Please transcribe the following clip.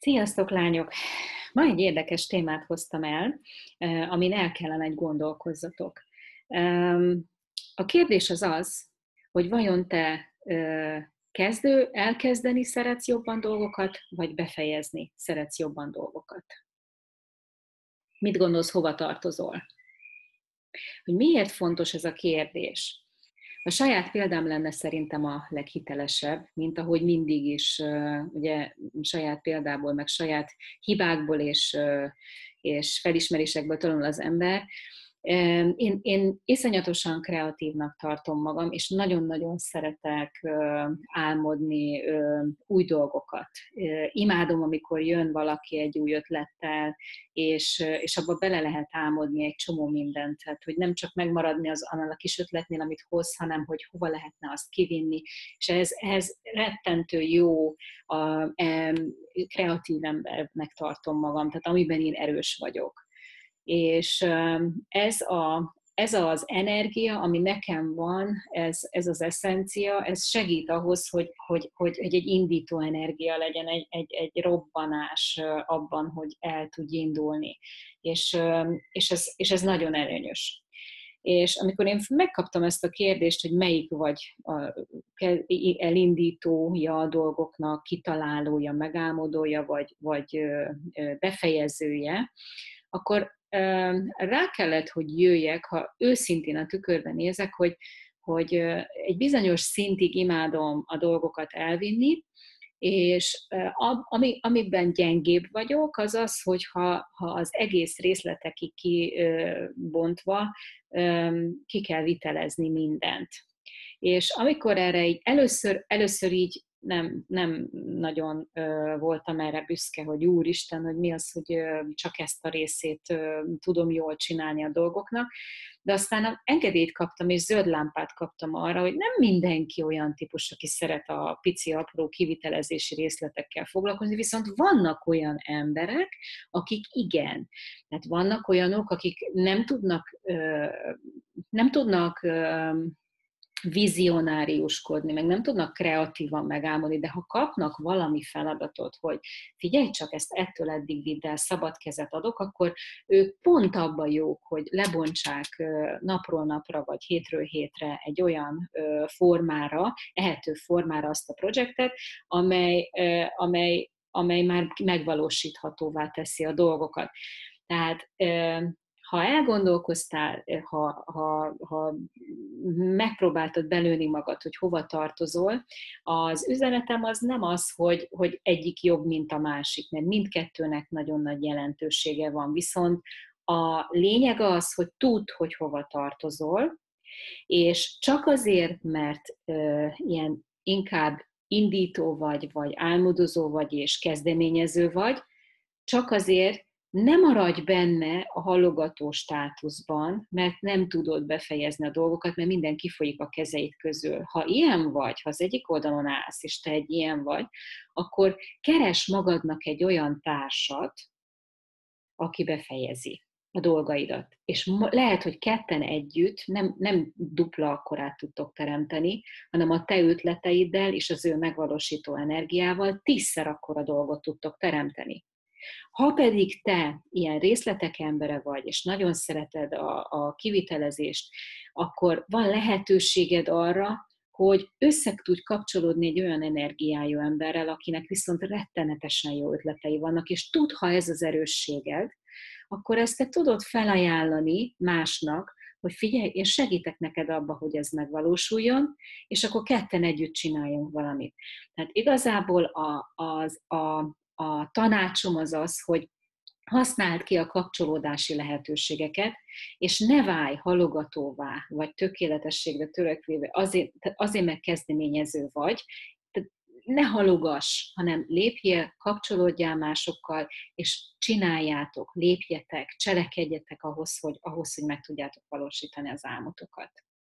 Sziasztok, lányok! Ma egy érdekes témát hoztam el, amin el kellene egy gondolkozzatok. A kérdés az az, hogy vajon te kezdő, elkezdeni szeretsz jobban dolgokat, vagy befejezni szeretsz jobban dolgokat? Mit gondolsz, hova tartozol? Hogy miért fontos ez a kérdés? A saját példám lenne szerintem a leghitelesebb, mint ahogy mindig is ugye saját példából, meg saját hibákból és, és felismerésekből tanul az ember. Én, én iszonyatosan kreatívnak tartom magam, és nagyon-nagyon szeretek álmodni új dolgokat. Imádom, amikor jön valaki egy új ötlettel, és, és abba bele lehet álmodni egy csomó mindent. Tehát, hogy nem csak megmaradni az annál a kis ötletnél, amit hoz, hanem hogy hova lehetne azt kivinni. És ez, ez rettentő jó a, a kreatív embernek tartom magam, tehát amiben én erős vagyok. És ez, a, ez az energia, ami nekem van, ez, ez az eszencia, ez segít ahhoz, hogy, hogy, hogy, hogy egy indító energia legyen, egy, egy, egy robbanás abban, hogy el tudj indulni. És, és, ez, és ez nagyon előnyös. És amikor én megkaptam ezt a kérdést, hogy melyik vagy a elindítója a dolgoknak, kitalálója, megálmodója, vagy, vagy befejezője, akkor rá kellett, hogy jöjjek, ha őszintén a tükörben nézek, hogy, hogy egy bizonyos szintig imádom a dolgokat elvinni, és ami, amiben gyengébb vagyok, az az, hogy ha, ha az egész részletekig kibontva ki kell vitelezni mindent. És amikor erre így először, először így nem, nem nagyon ö, voltam erre büszke, hogy úristen, hogy mi az, hogy ö, csak ezt a részét ö, tudom jól csinálni a dolgoknak, de aztán engedélyt kaptam, és zöld lámpát kaptam arra, hogy nem mindenki olyan típus, aki szeret a pici, apró kivitelezési részletekkel foglalkozni, viszont vannak olyan emberek, akik igen. Tehát vannak olyanok, akik nem tudnak, ö, nem tudnak ö, vizionáriuskodni, meg nem tudnak kreatívan megálmodni, de ha kapnak valami feladatot, hogy figyelj csak, ezt ettől eddig vidd el, szabad kezet adok, akkor ők pont abban jók, hogy lebontsák napról napra, vagy hétről hétre egy olyan formára, ehető formára azt a projektet, amely, amely, amely már megvalósíthatóvá teszi a dolgokat. Tehát ha elgondolkoztál, eh, ha, ha, ha megpróbáltad belőni magad, hogy hova tartozol, az üzenetem az nem az, hogy, hogy egyik jobb, mint a másik, mert mindkettőnek nagyon nagy jelentősége van. Viszont a lényeg az, hogy tudd, hogy hova tartozol, és csak azért, mert ö, ilyen inkább indító vagy, vagy álmodozó vagy, és kezdeményező vagy, csak azért ne maradj benne a halogató státuszban, mert nem tudod befejezni a dolgokat, mert minden kifolyik a kezeid közül. Ha ilyen vagy, ha az egyik oldalon állsz, és te egy ilyen vagy, akkor keres magadnak egy olyan társat, aki befejezi a dolgaidat. És lehet, hogy ketten együtt nem, nem dupla akkorát tudtok teremteni, hanem a te ötleteiddel és az ő megvalósító energiával tízszer akkora dolgot tudtok teremteni. Ha pedig te ilyen részletek embere vagy, és nagyon szereted a, a kivitelezést, akkor van lehetőséged arra, hogy össze tudj kapcsolódni egy olyan energiájú emberrel, akinek viszont rettenetesen jó ötletei vannak, és tud, ha ez az erősséged, akkor ezt te tudod felajánlani másnak, hogy figyelj, én segítek neked abba, hogy ez megvalósuljon, és akkor ketten együtt csináljunk valamit. Tehát igazából a, az, a, a tanácsom az az, hogy használd ki a kapcsolódási lehetőségeket, és ne válj halogatóvá, vagy tökéletességre törekvéve, azért, azért meg kezdeményező vagy, ne halogass, hanem lépjél, kapcsolódjál másokkal, és csináljátok, lépjetek, cselekedjetek ahhoz, hogy, ahhoz, hogy meg tudjátok valósítani az álmotokat.